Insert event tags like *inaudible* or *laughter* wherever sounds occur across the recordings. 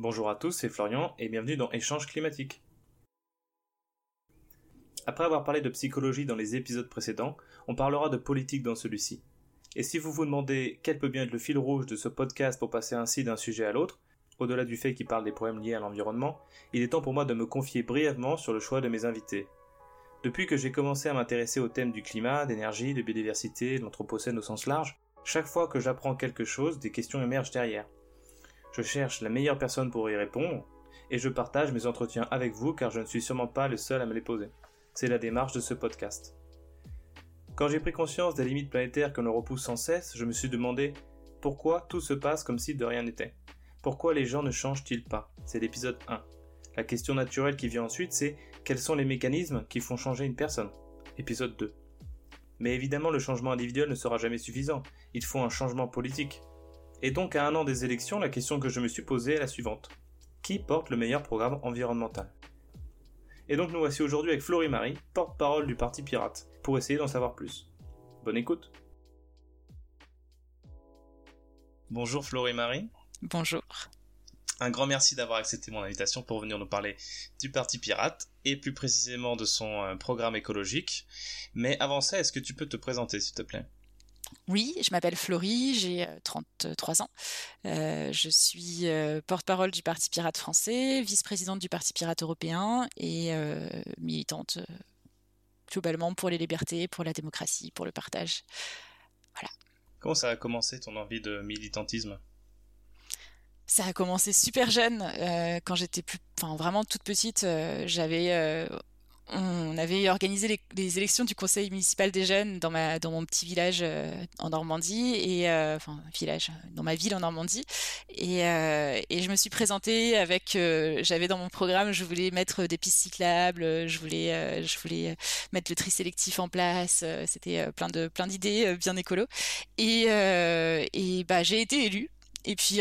Bonjour à tous, c'est Florian et bienvenue dans Échange climatique. Après avoir parlé de psychologie dans les épisodes précédents, on parlera de politique dans celui-ci. Et si vous vous demandez quel peut bien être le fil rouge de ce podcast pour passer ainsi d'un sujet à l'autre, au-delà du fait qu'il parle des problèmes liés à l'environnement, il est temps pour moi de me confier brièvement sur le choix de mes invités. Depuis que j'ai commencé à m'intéresser au thème du climat, d'énergie, de biodiversité, de l'anthropocène au sens large, chaque fois que j'apprends quelque chose, des questions émergent derrière. Je cherche la meilleure personne pour y répondre, et je partage mes entretiens avec vous car je ne suis sûrement pas le seul à me les poser. C'est la démarche de ce podcast. Quand j'ai pris conscience des limites planétaires que l'on repousse sans cesse, je me suis demandé pourquoi tout se passe comme si de rien n'était. Pourquoi les gens ne changent-ils pas? C'est l'épisode 1. La question naturelle qui vient ensuite, c'est quels sont les mécanismes qui font changer une personne? Épisode 2. Mais évidemment, le changement individuel ne sera jamais suffisant. Il faut un changement politique. Et donc, à un an des élections, la question que je me suis posée est la suivante. Qui porte le meilleur programme environnemental? Et donc, nous voici aujourd'hui avec Florie Marie, porte-parole du Parti Pirate pour essayer d'en savoir plus. Bonne écoute. Bonjour Florie Marie. Bonjour. Un grand merci d'avoir accepté mon invitation pour venir nous parler du Parti Pirate et plus précisément de son euh, programme écologique. Mais avant ça, est-ce que tu peux te présenter s'il te plaît? Oui, je m'appelle Florie, j'ai 33 ans. Euh, je suis euh, porte-parole du Parti Pirate français, vice-présidente du Parti Pirate européen et militante globalement pour les libertés, pour la démocratie, pour le partage. Voilà. Comment ça a commencé ton envie de militantisme? Ça a commencé super jeune. Euh, quand j'étais plus, enfin vraiment toute petite, euh, j'avais euh, on avait organisé les, élections du conseil municipal des jeunes dans ma dans mon petit village euh, en Normandie et euh, enfin village dans ma ville en Normandie. Et, euh, et je me suis présentée avec j'avais dans mon programme je voulais mettre des pistes cyclables je voulais je voulais mettre le tri sélectif en place c'était plein de plein d'idées bien écolo. Et et bah j'ai été élue. Et puis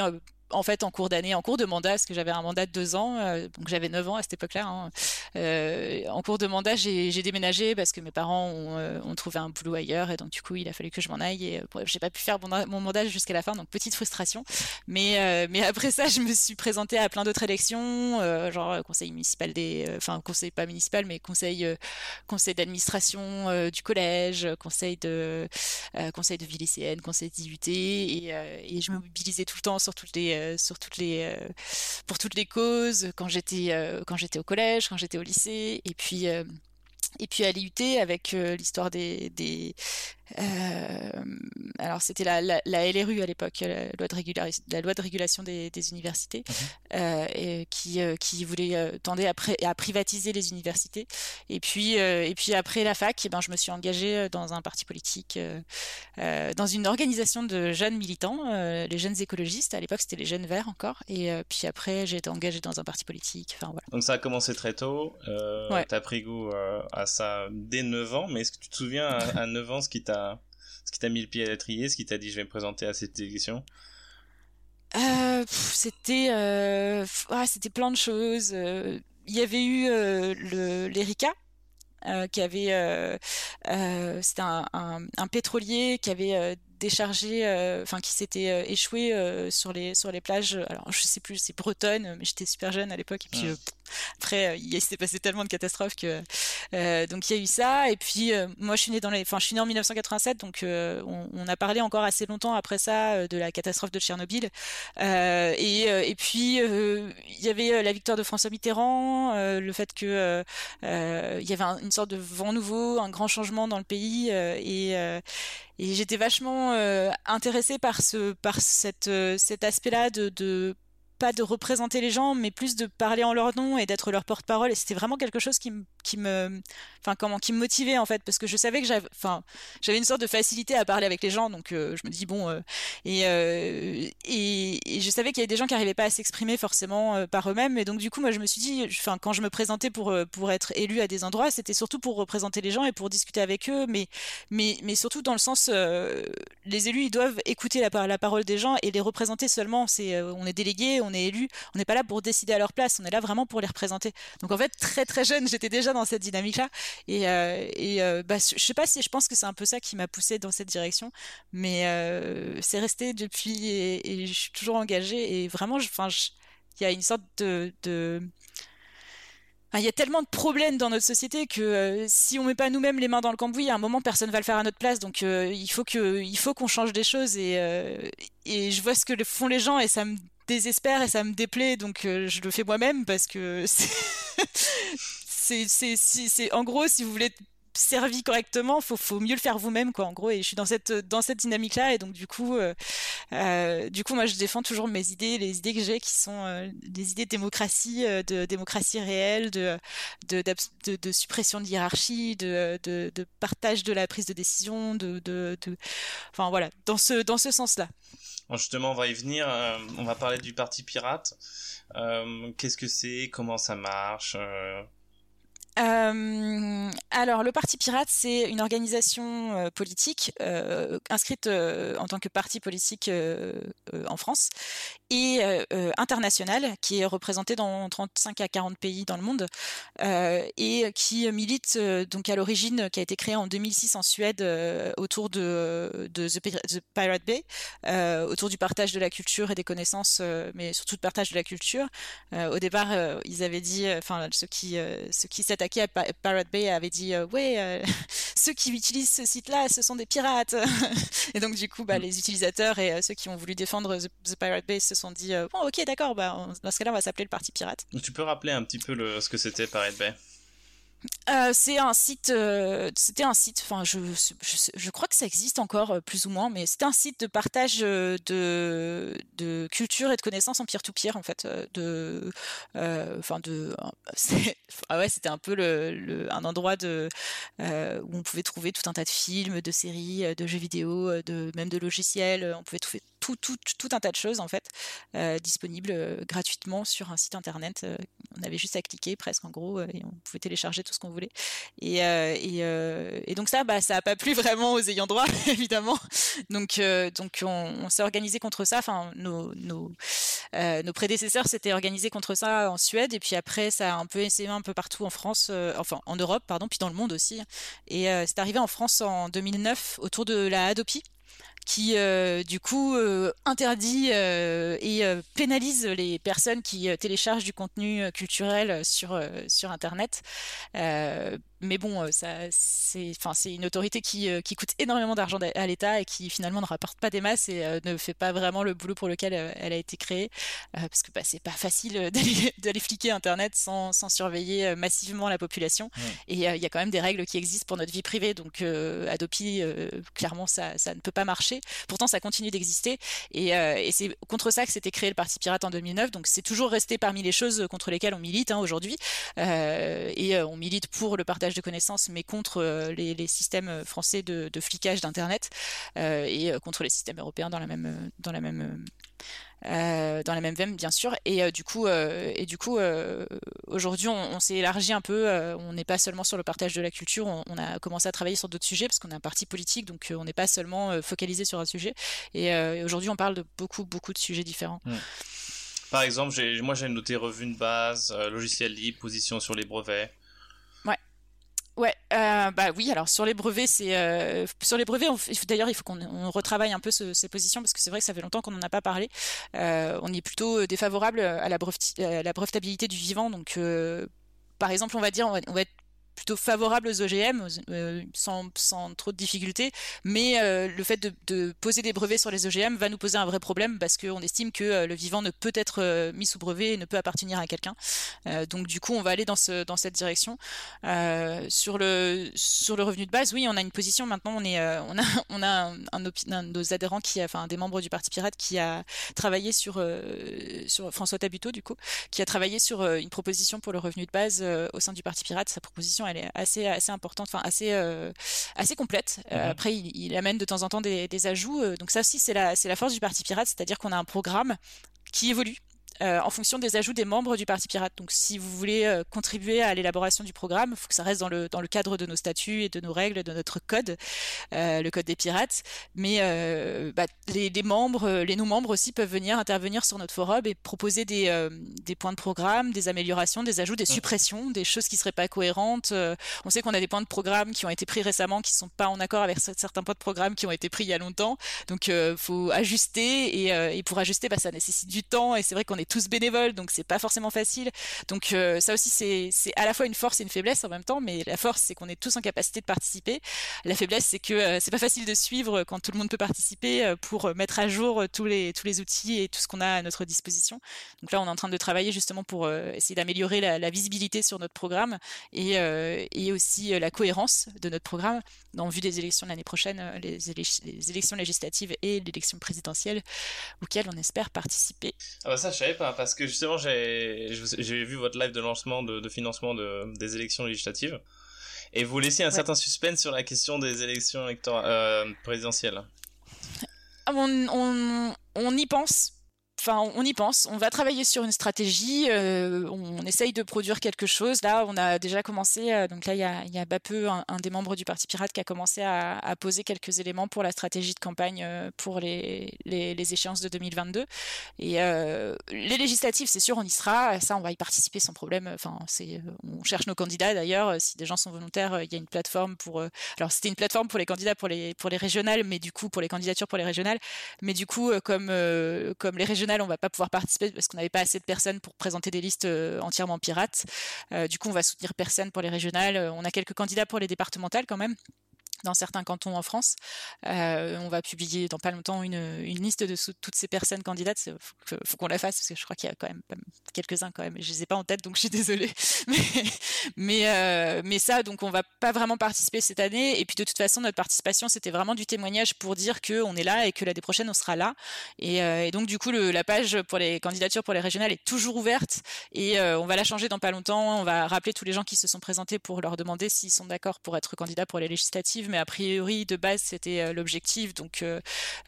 en fait en cours d'année, en cours de mandat, parce que j'avais un mandat de deux ans, euh, donc j'avais 9 ans à cette époque-là. Hein. Euh, en cours de mandat, j'ai déménagé parce que mes parents euh, ont, trouvé un boulot ailleurs et donc du coup il a fallu que je m'en aille et j'ai pas pu faire mon, mandat jusqu'à la fin, donc petite frustration. Mais mais après ça, je me suis présentée à plein d'autres élections, genre conseil municipal des, enfin conseil pas municipal, mais conseil conseil d'administration du collège, conseil de conseil de vie lycéenne, conseil d'IUT et, et je me mobilisais tout le temps sur toutes les euh, euh, pour toutes les causes quand j'étais euh, quand j'étais au collège, quand j'étais au lycée, et puis et puis à l'IUT avec l'histoire des euh, alors c'était la, la, la, LRU à l'époque, la loi de, la loi de régulation des, des universités, mhm. euh, et qui, euh, qui voulait euh, tendre à, à, privatiser les universités. Et puis, et puis après la fac, eh ben, je me suis engagée dans un parti politique, dans une organisation de jeunes militants, les jeunes écologistes. À l'époque, c'était les jeunes verts encore. Et puis après, j'ai été engagée dans un parti politique. Enfin, voilà. Donc ça a commencé très tôt. Ouais. Tu as pris goût à ça dès 9 ans. Mais est-ce que tu te souviens à, à 9 ans ce qui t'a ce qui t'a mis le pied à l'étrier, ce qui t'a dit je vais me présenter à cette élection euh, C'était euh, ah, c'était plein de choses. Euh, il y avait eu le l'Erika. qui avait c'était un, pétrolier qui avait déchargé, enfin qui s'était échoué sur les sur les plages. Alors je sais plus, c'est bretonne, mais j'étais super jeune à l'époque et puis après, euh, il s'est passé tellement de catastrophes que euh, donc il y a eu ça. Et puis euh, moi, je suis née dans les, enfin, je suis née en 1987, donc on, on, a parlé encore assez longtemps après ça de la catastrophe de Tchernobyl. et, et puis il y avait la victoire de François Mitterrand, le fait que il y avait une sorte de vent nouveau, un grand changement dans le pays, et, et j'étais vachement intéressée par ce, par cette, cet aspect-là de, de pas de représenter les gens, mais plus de parler en leur nom et d'être leur porte-parole. Et c'était vraiment quelque chose qui me, qui me, enfin comment, qui me motivait en fait, parce que je savais que j'avais, enfin, j'avais une sorte de facilité à parler avec les gens, donc euh, je me dis bon, euh, euh, et, et, je savais qu'il y avait des gens qui n'arrivaient pas à s'exprimer forcément par eux-mêmes, et donc du coup moi je me suis dit, enfin quand je me présentais pour pour être élu à des endroits, c'était surtout pour représenter les gens et pour discuter avec eux, mais mais mais surtout dans le sens, les élus ils doivent écouter la, la parole des gens et les représenter seulement. C'est, on est délégué, on est élu, on n'est pas là pour décider à leur place, on est là vraiment pour les représenter. Donc en fait très très jeune, j'étais déjà dans cette dynamique-là. Et, euh, et euh, bah, sais pas si je pense que c'est un peu ça qui m'a poussé dans cette direction, mais euh, c'est resté depuis et, je suis toujours engagée. Et vraiment, enfin, il y a une sorte de, il y a tellement de problèmes dans notre société que si on met pas nous-mêmes les mains dans le cambouis, à un moment personne va le faire à notre place. Donc il faut que, faut qu'on change des choses et, et je vois ce que font les gens et ça me désespère et ça me déplaît. Donc je le fais moi-même parce que *laughs* c'est, c'est, c'est, en gros si vous voulez servi correctement, faut, faut mieux le faire vous-même, quoi, en gros. Et je suis dans cette, dans cette dynamique-là. Et donc, du coup, euh, euh, du coup, moi, je défends toujours mes idées, les idées que j'ai qui sont euh, des idées de démocratie, de démocratie réelle, de, de, suppression de hiérarchie, de, partage de la prise de décision, de, enfin, voilà, dans ce, dans ce sens-là. justement, on va y venir. on va parler du Parti Pirate. Qu'est-ce que c'est? Comment ça marche? Euh, alors, le Parti Pirate, c'est une organisation euh, politique euh, inscrite en tant que parti politique en France et internationale qui est représentée dans 35 à 40 pays dans le monde et qui milite donc à l'origine, qui a été créée en 2006 en Suède autour de, de The, Pirate Bay, autour du partage de la culture et des connaissances, mais surtout de partage de la culture. au départ, ils avaient dit, enfin, ceux qui, ceux qui s'attaquaient à Pirate Bay avaient dit, ouais, *laughs* ceux qui utilisent ce site-là, ce sont des pirates. *laughs* et donc, du coup, bah, mm. les utilisateurs et ceux qui ont voulu défendre The, Pirate Bay se sont dit, bon, ok, d'accord, bah, dans ce cas-là, on va s'appeler le Parti Pirate. Tu peux rappeler un petit peu le, ce que c'était Pirate Bay? Euh, c'est un site, euh, c'était un site, enfin je, je, crois que ça existe encore euh, plus ou moins, mais c'était un site de partage de, de culture et de connaissances en peer-to-peer en fait, de, enfin de, *laughs* ah ouais c'était un peu le, un endroit de où on pouvait trouver tout un tas de films, de séries, de jeux vidéo, de même de logiciels, on pouvait trouver tout, un tas de choses en fait disponibles gratuitement sur un site internet. on avait juste à cliquer presque en gros et on pouvait télécharger tout ce qu'on voulait. Et, euh, euh, donc ça, bah, ça a pas plu *laughs* vraiment aux ayants droit, *laughs* évidemment. Donc, euh, donc on, s'est organisé contre ça. Enfin, nos, nos, nos prédécesseurs s'étaient organisés contre ça en Suède, et puis après, ça a un peu essayé un peu partout en France, enfin en Europe, pardon, puis dans le monde aussi. Et c'est arrivé en France en 2009 autour de la Adopi qui du coup interdit et pénalise les personnes qui téléchargent du contenu culturel sur sur internet mais bon, euh, ça, c'est, enfin, c'est une autorité qui, euh, qui coûte énormément d'argent à l'État et qui finalement ne rapporte pas des masses et euh, ne fait pas vraiment le boulot pour lequel elle a été créée, parce que bah, c'est pas facile *laughs* d'aller, fliquer Internet sans, sans surveiller massivement la population. Et il y a quand même des règles qui existent pour notre vie privée, donc Adopi, clairement, ça, ça ne peut pas marcher. Pourtant, ça continue d'exister et, et c'est contre ça que s'était créé le Parti Pirate en 2009. Donc c'est toujours resté parmi les choses contre lesquelles on milite hein, aujourd'hui. et on milite pour le partage de connaissances, mais contre euh, les, systèmes euh, français de, flicage d'Internet euh, et contre les systèmes européens dans la même, dans la même dans la même veine bien sûr. Et du coup et du coup aujourd'hui on, s'est élargi un peu on n'est pas seulement sur le partage de la culture on, a commencé à travailler sur d'autres sujets parce qu'on est un parti politique donc on n'est pas seulement focalisé sur un sujet. Et, aujourd'hui on parle de beaucoup beaucoup de sujets différents. Mmh. par exemple moi j'ai noté revue de base logiciel libre position sur les brevets Ouais, euh, bah oui. Alors sur les brevets, c'est euh, sur les brevets. D'ailleurs, il faut qu'on retravaille un peu ces positions parce que c'est vrai que ça fait longtemps qu'on n'en a pas parlé. Euh, on est plutôt défavorable à la, brevetabilité du vivant. Donc, par exemple, on va dire, on va être plutôt favorable aux OGM euh, sans, sans, trop de difficultés, mais euh, le fait de, poser des brevets sur les OGM va nous poser un vrai problème parce qu'on estime que euh, le vivant ne peut être mis sous brevet et ne peut appartenir à quelqu'un. donc du coup, on va aller dans, ce, dans cette direction. sur le sur le revenu de base, oui, on a une position maintenant. On est on a *laughs* on a un, un, de nos adhérents qui a, enfin des membres du Parti Pirate qui a travaillé sur sur François Tabuteau du coup, qui a travaillé sur une proposition pour le revenu de base au sein du Parti Pirate. Sa proposition elle est assez, assez importante, enfin assez, euh, assez complète. Euh, mhm. après, il, amène de temps en temps des, des ajouts. Euh, donc ça aussi, c'est la, c'est la force du Parti Pirate, c'est-à-dire qu'on a un programme qui évolue euh, en fonction des ajouts des membres du Parti Pirate. Donc si vous voulez euh, contribuer à l'élaboration du programme, il faut que ça reste dans le, dans le cadre de nos statuts et de nos règles, de notre code, euh, le code des pirates. Mais bah, les, les, membres, les non-membres aussi peuvent venir intervenir sur notre forum et proposer des, des points de programme, des améliorations, des ajouts, des suppressions, des choses qui seraient pas cohérentes. on sait qu'on a des points de programme qui ont été pris récemment qui sont pas en accord avec certains points de programme qui ont été pris il y a longtemps. Donc faut ajuster et, et pour ajuster, bah, ça nécessite du temps et c'est vrai qu'on est tous bénévoles, donc c'est pas forcément facile. Donc ça aussi, c'est à la fois une force et une faiblesse en même temps, mais la force, c'est qu'on est tous en capacité de participer. La faiblesse, c'est que c'est pas facile de suivre quand tout le monde peut participer pour mettre à jour tous les, tous les outils et tout ce qu'on a à notre disposition. Donc là, on est en train de travailler justement pour essayer d'améliorer la, visibilité sur notre programme et, et aussi la cohérence de notre programme en vue des élections de l'année prochaine, euh, les, élections législatives et l'élection présidentielle, auxquelles on espère participer. Ah bah ça, je savais pas, parce que justement, j'ai vu votre live de lancement de, financement des élections législatives, et vous laissez un certain suspense sur la question des élections euh, présidentielles. Ah, on, on y pense Enfin, on y pense. On va travailler sur une stratégie. Euh, on essaye de produire quelque chose. Là, on a déjà commencé. Euh, donc là, il y a, il y a peu, un, des membres du Parti Pirate, qui a commencé à, poser quelques éléments pour la stratégie de campagne euh, pour les, les, échéances de 2022. Et les législatives, c'est sûr, on y sera. Ça, on va y participer sans problème. Enfin, c'est, on cherche nos candidats d'ailleurs. Si des gens sont volontaires, il y a une plateforme pour. alors, c'était une plateforme pour les candidats pour les pour les régionales, mais du coup pour les candidatures pour les régionales. Mais du coup, comme comme les régionales on va pas pouvoir participer parce qu'on n'avait pas assez de personnes pour présenter des listes euh, entièrement pirates. Euh, du coup, on va soutenir personne pour les régionales. Euh, on a quelques candidats pour les départementales quand même dans certains cantons en France. Euh, on va publier dans pas longtemps une, liste de toutes ces personnes candidates. Il faut, qu'on la fasse parce que je crois qu'il y a quand même quelques-uns quand même. Je les ai pas en tête donc je suis désolée. *laughs* Euh, mais ça donc on va pas vraiment participer cette année. Et puis de toute façon notre participation c'était vraiment du témoignage pour dire que on est là et que l'année prochaine on sera là. Et, euh, donc du coup la page pour les candidatures pour les régionales est toujours ouverte et on va la changer dans pas longtemps. On va rappeler tous les gens qui se sont présentés pour leur demander s'ils sont d'accord pour être candidats pour les législatives mais a priori de base c'était euh, l'objectif. Donc, euh,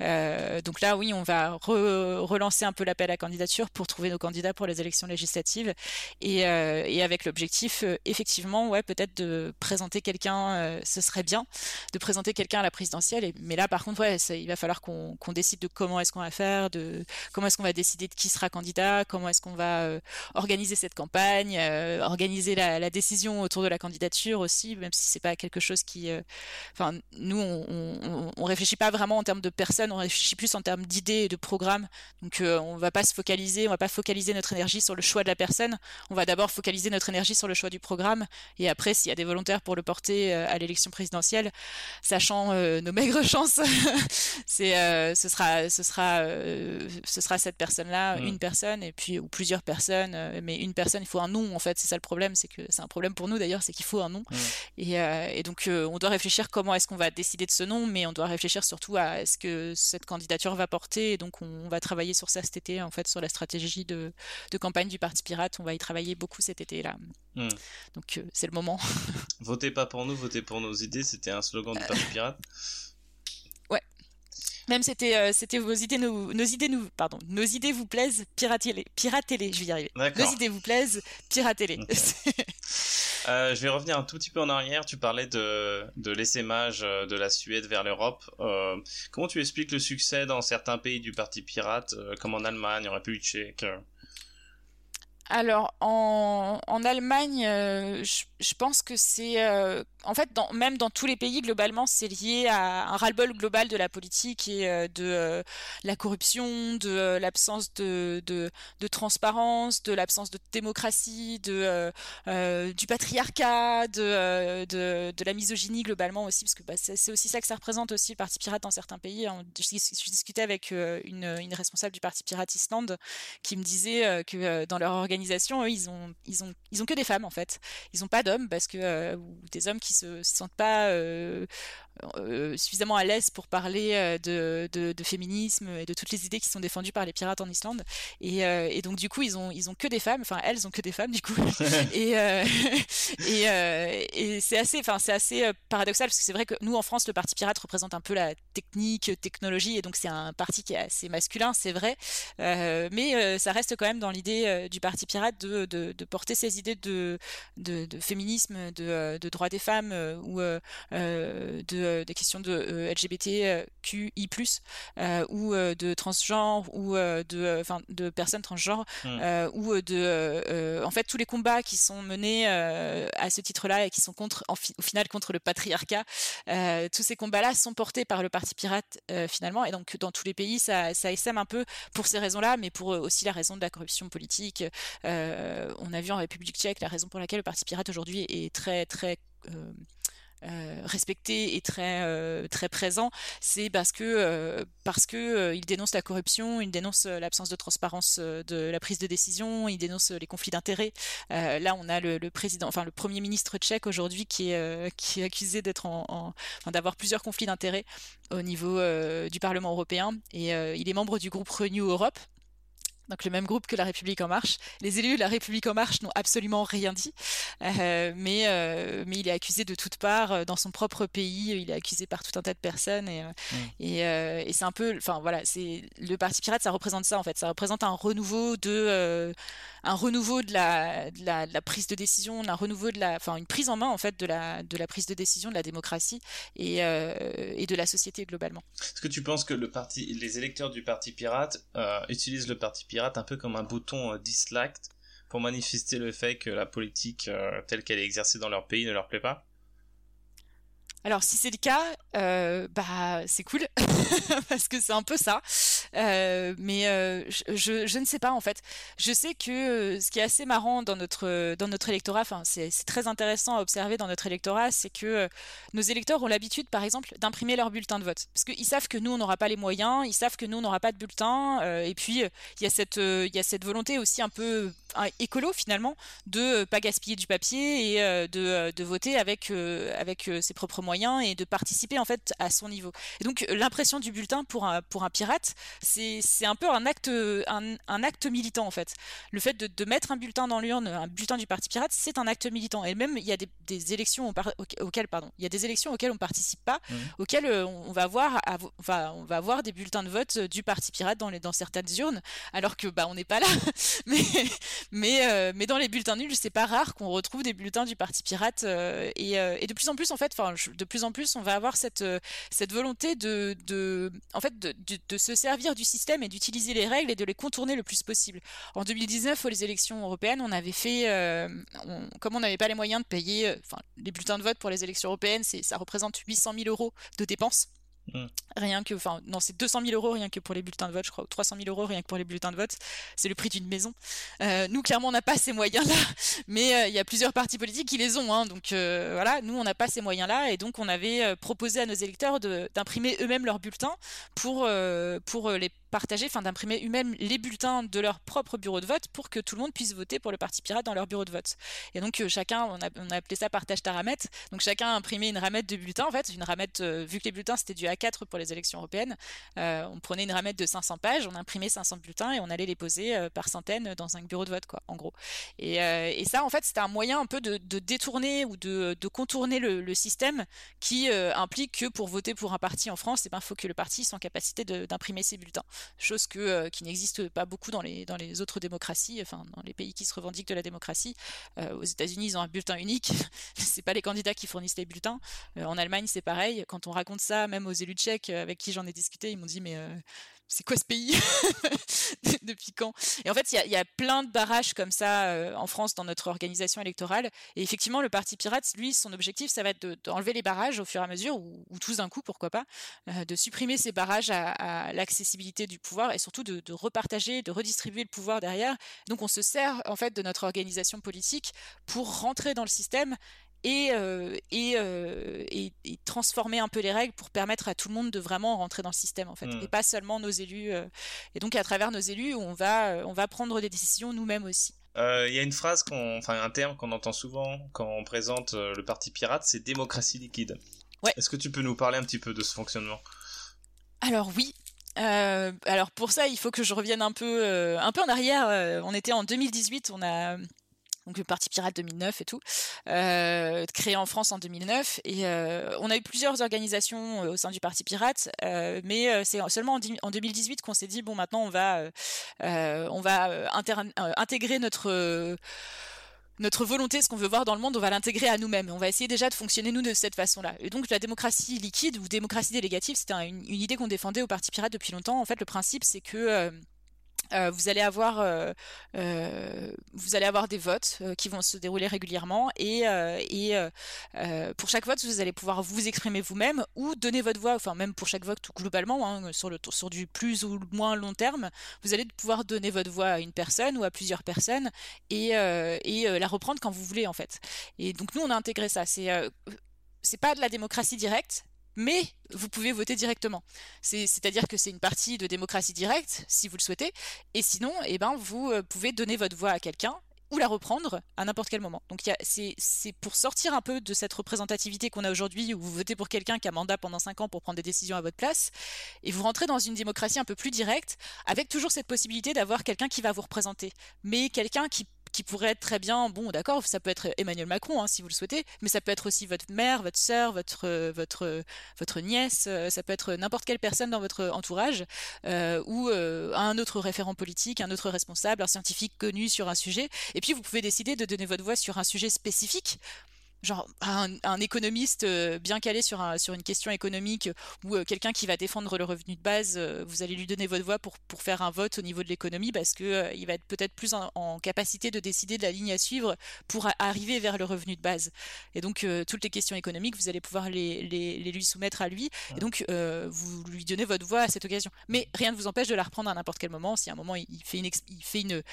euh, donc là, oui, on va relancer un peu l'appel à candidature pour trouver nos candidats pour les élections législatives et, avec l'objectif, effectivement, ouais, peut-être de présenter quelqu'un, ce serait bien, de présenter quelqu'un à la présidentielle. Mais là, par contre, il va falloir qu'on décide de comment est-ce qu'on va faire, de comment est-ce qu'on va décider de qui sera candidat, comment est-ce qu'on va organiser cette campagne, organiser la, la, décision autour de la candidature aussi, même si c'est pas quelque chose qui, enfin, nous, on, on, réfléchit pas vraiment en termes de personnes, on réfléchit plus en termes d'idées et de programmes. Donc, euh, on va pas se focaliser, on va pas focaliser notre énergie sur le choix de la personne. On va d'abord focaliser notre énergie sur le choix du programme. Et après, s'il y a des volontaires pour le porter euh, à l'élection présidentielle, sachant euh, nos maigres *laughs* chances, *laughs* c'est, ce sera, ce sera, ce sera cette personne-là, mm. une personne, et puis ou plusieurs personnes. mais une personne, il faut un nom. En fait, c'est ça le problème, c'est que c'est un problème pour nous d'ailleurs, c'est qu'il faut un nom. Mm. Et, et, donc, on doit réfléchir comment est-ce qu'on va décider de ce nom, mais on doit réfléchir surtout à ce que cette candidature va porter. Et donc, on va travailler sur ça cet été, en fait, sur la stratégie de, campagne du Parti Pirate. On va y travailler beaucoup cet été-là. Hmm. Donc, euh, c'est le moment. *laughs* votez pas pour nous, votez pour nos idées. C'était un slogan du Parti Pirate. *laughs* Ouais. Même c'était euh, c'était vos idées nos, nos, idées nous pardon nos idées vous plaisent piratez-les piratez-les je vais y arriver nos idées vous plaisent piratez-les *laughs* Euh, je vais revenir un tout petit peu en arrière. Tu parlais de, de l'essaimage euh, de la Suède vers l'Europe. Euh, comment tu expliques le succès dans certains pays du Parti pirate, comme en Allemagne, en République tchèque alors, en, en Allemagne, je, pense que c'est en fait, même dans tous les pays, globalement, c'est lié à un ras-le-bol global de la politique et euh, de euh, la corruption, de euh, l'absence de, transparence, de l'absence de démocratie, de, du patriarcat, de, de, la misogynie globalement aussi, parce que bah, c'est aussi ça que ça représente aussi le Parti Pirate dans certains pays. Je, je discutais avec une, responsable du Parti Pirate Islande qui me disait que dans leur organisation, ils ont, ils ont, ils ont que des femmes en fait. Ils n'ont pas d'hommes parce que ou des hommes qui se, se sentent pas euh, euh, suffisamment à l'aise pour parler euh, de, de, féminisme et de toutes les idées qui sont défendues par les pirates en Islande. Et, et donc du coup, ils ont, ils ont que des femmes, enfin elles ont que des femmes du coup. *laughs* et *laughs* et, et c'est assez, enfin c'est assez paradoxal parce que c'est vrai que nous en France, le parti pirate représente un peu la technique, technologie, et donc c'est un parti qui est assez masculin, c'est vrai, mais ça reste quand même dans l'idée du parti pirate de, de, de, porter ces idées de, de, de féminisme, de, de droits des femmes ou de de des questions de LGBTQI+ ou de transgenre ou de enfin de personnes transgenres mmh. ou de en fait tous les combats qui sont menés à ce titre-là et qui sont contre au final contre le patriarcat, tous ces combats-là sont portés par le Parti pirate finalement et donc dans tous les pays ça ça essaime un peu pour ces raisons-là, mais pour aussi la raison de la corruption politique. on a vu en République tchèque la raison pour laquelle le Parti pirate aujourd'hui est très très euh, respecté et très euh, très présent, c'est parce que euh, dénonce la corruption, il dénonce l'absence de transparence de la prise de décision, il dénonce les conflits d'intérêts. là, on a le, président, enfin le premier ministre tchèque aujourd'hui qui est *laughs* qui est accusé d'avoir plusieurs conflits d'intérêts au niveau du Parlement européen et il est membre du groupe Renew Europe donc le même groupe que La République en marche. Les élus de La République en marche n'ont absolument rien dit, euh, mais euh, mais il est accusé de toutes parts euh, dans son propre pays. Il est accusé par tout un tas de personnes et mm. et, et c'est un peu, enfin voilà, c'est le Parti pirate, ça représente ça en fait. Ça représente un renouveau de un renouveau de la, de la, de la prise de décision, un renouveau de la, enfin une prise en main en fait de la de la prise de décision de la démocratie et et de la société globalement. Est-ce que tu penses que le parti, les électeurs du Parti pirate utilisent le Parti pirate un peu comme un bouton euh, disliked pour manifester le fait que la politique euh, telle qu'elle est exercée dans leur pays ne leur plaît pas alors si c'est le cas, euh, bah c'est cool *laughs* parce que c'est un peu ça. Euh, mais euh, je, ne sais pas en fait. Je sais que ce qui est assez marrant dans notre dans notre électorat, enfin c'est très intéressant à observer dans notre électorat, c'est que nos électeurs ont l'habitude, par exemple, d'imprimer leur bulletin de vote parce qu'ils savent que nous on n'aura pas les moyens, ils savent que nous on n'aura pas de bulletin, et puis il y a cette il y a cette volonté aussi un peu écolo finalement de pas gaspiller du papier et de, de voter avec avec ses propres moyens et de participer en fait à son niveau. Et donc l'impression du bulletin pour un, pour un pirate, c'est un peu un acte, un, un, acte militant en fait. Le fait de, de mettre un bulletin dans l'urne, un bulletin du parti pirate, c'est un acte militant. Et même il y a des, des élections auxquelles, pardon, il y a des élections auxquelles on participe pas, mmh. auxquelles euh, on va avoir, enfin, on va avoir des bulletins de vote du parti pirate dans, les, dans certaines urnes, alors que bah on n'est pas là. *laughs* mais mais euh, mais dans les bulletins nuls, c'est pas rare qu'on retrouve des bulletins du parti pirate euh, et, et, de plus en plus en fait, enfin de plus en plus, on va avoir cette, euh, volonté de, de en fait, de, de, se servir du système et d'utiliser les règles et de les contourner le plus possible. En 2019, aux les élections européennes, on avait fait, euh, comme on n'avait pas les moyens de payer, euh, les bulletins de vote pour les élections européennes, ça représente 800 000 euros de dépenses. Mm. Rien que, enfin, non, c'est 200 000 euros rien que pour les bulletins de vote, je crois, 300 000 euros rien que pour les bulletins de vote. C'est le prix d'une maison. Euh, nous, clairement, on n'a pas ces moyens-là, *laughs* mais euh, il y a plusieurs partis politiques qui les ont. Hein, donc euh, voilà, nous, on n'a pas ces moyens-là, et donc on avait proposé à nos électeurs d'imprimer eux-mêmes leurs bulletins pour pour les d'imprimer eux-mêmes les bulletins de leur propre bureau de vote pour que tout le monde puisse voter pour le parti pirate dans leur bureau de vote. Et donc euh, chacun, on a, appelé ça partage ta ramette. Donc chacun a imprimé une ramette de bulletins en fait, une ramette euh, vu que les bulletins c'était du A4 pour les élections européennes. Euh, on prenait une ramette de 500 pages, on imprimait 500 bulletins et on allait les poser par centaines dans un bureau de vote quoi, en gros. Et, ça en fait c'était un moyen un peu de, détourner ou de, contourner le, le, système qui implique que pour voter pour un parti en France, il eh ben, faut que le parti soit en capacité d'imprimer ses bulletins chose que, euh, qui n'existe pas beaucoup dans les, dans les autres démocraties, enfin dans les pays qui se revendiquent de la démocratie. Euh, aux États-Unis, ils ont un bulletin unique, *laughs* c'est pas les candidats qui fournissent les bulletins. Euh, en Allemagne, c'est pareil. Quand on raconte ça, même aux élus tchèques avec qui j'en ai discuté, ils m'ont dit mais c'est quoi ce pays *laughs* Depuis quand? Et en fait, il y, a, plein de barrages comme ça euh, en France dans notre organisation électorale. Et effectivement, le Parti Pirate, lui, son objectif, ça va être d'enlever les barrages au fur et à mesure, ou, ou tous d'un coup, pourquoi pas, euh, de supprimer ces barrages à, à l'accessibilité du pouvoir et surtout de, de, repartager, de redistribuer le pouvoir derrière. Donc, on se sert en fait de notre organisation politique pour rentrer dans le système et, euh, euh, et, et, transformer un peu les règles pour permettre à tout le monde de vraiment rentrer dans le système en fait mmh. et pas seulement nos élus euh. et donc à travers nos élus on va on va prendre des décisions nous-mêmes aussi il y a une phrase enfin un terme qu'on entend souvent quand on présente le parti pirate c'est démocratie liquide ouais. est-ce que tu peux nous parler un petit peu de ce fonctionnement? Alors oui, euh, alors pour ça, il faut que je revienne un peu, un peu en arrière. on était en 2018, on a donc le Parti Pirate 2009 et tout, euh, créé en France en 2009. Et euh, on a eu plusieurs organisations euh, au sein du Parti Pirate, mais c'est seulement en, 2018 qu'on s'est dit bon maintenant on va on va intégrer notre notre volonté, ce qu'on veut voir dans le monde, on va l'intégrer à nous-mêmes. On va essayer déjà de fonctionner nous de cette façon-là. Et donc la démocratie liquide ou démocratie délégative, c'était une, une, idée qu'on défendait au Parti Pirate depuis longtemps. En fait, le principe, c'est que euh, euh, vous allez avoir euh, vous allez avoir des votes qui vont se dérouler régulièrement et, pour chaque vote vous allez pouvoir vous exprimer vous-même ou donner votre voix enfin même pour chaque vote globalement hein, sur du plus ou moins long terme vous allez pouvoir donner votre voix à une personne ou à plusieurs personnes et, et la reprendre quand vous voulez en fait. Et donc nous on a intégré ça. C'est c'est pas de la démocratie directe mais vous pouvez voter directement. C'est-à-dire que c'est une partie de démocratie directe, si vous le souhaitez, et sinon, eh ben, vous euh, pouvez donner votre voix à quelqu'un ou la reprendre à n'importe quel moment. Donc c'est pour sortir un peu de cette représentativité qu'on a aujourd'hui, où vous votez pour quelqu'un qui a mandat pendant 5 ans pour prendre des décisions à votre place, et vous rentrez dans une démocratie un peu plus directe, avec toujours cette possibilité d'avoir quelqu'un qui va vous représenter, mais quelqu'un qui qui pourrait être très bien, bon, d'accord, ça peut être Emmanuel Macron, hein, si vous le souhaitez, mais ça peut être aussi votre mère, votre sœur, votre, votre, votre nièce, euh, ça peut être n'importe quelle personne dans votre entourage, euh, ou euh, un autre référent politique, un autre responsable, un scientifique connu sur un sujet, et puis vous pouvez décider de donner votre voix sur un sujet spécifique genre un, économiste euh, bien calé sur, un, sur une question économique ou euh, quelqu'un qui va défendre le revenu de base, euh, vous allez lui donner votre voix pour, pour faire un vote au niveau de l'économie parce que il va être peut-être plus en, capacité de décider de la ligne à suivre pour arriver vers le revenu de base. Et donc toutes les questions économiques, vous allez pouvoir les, les, les lui soumettre à lui. Et donc vous lui donnez votre voix à cette occasion. Mais rien ne vous empêche de la reprendre à n'importe quel moment. Si à un moment il, fait une, il fait une,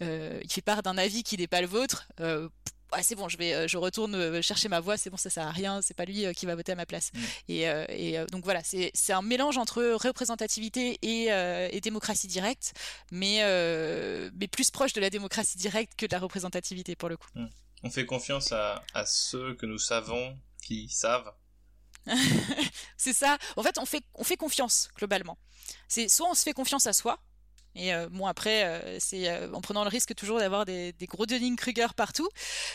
il fait part d'un avis qui n'est pas le vôtre ouais, c'est bon, je vais, euh, je retourne euh, chercher ma voix, c'est bon, ça sert à rien, c'est pas lui euh, qui va voter à ma place. Mm. Et, et donc voilà, c'est un mélange entre représentativité et, et démocratie directe, mais, mais plus proche de la démocratie directe que de la représentativité pour le coup. Mm. On fait confiance à, à ceux que nous savons qui savent. *laughs* c'est ça. En fait, on fait, on fait confiance globalement. C'est soit on se fait confiance à soi, et euh, bon après, euh, c'est euh, en prenant le risque toujours d'avoir des, des gros Dunning-Kruger partout.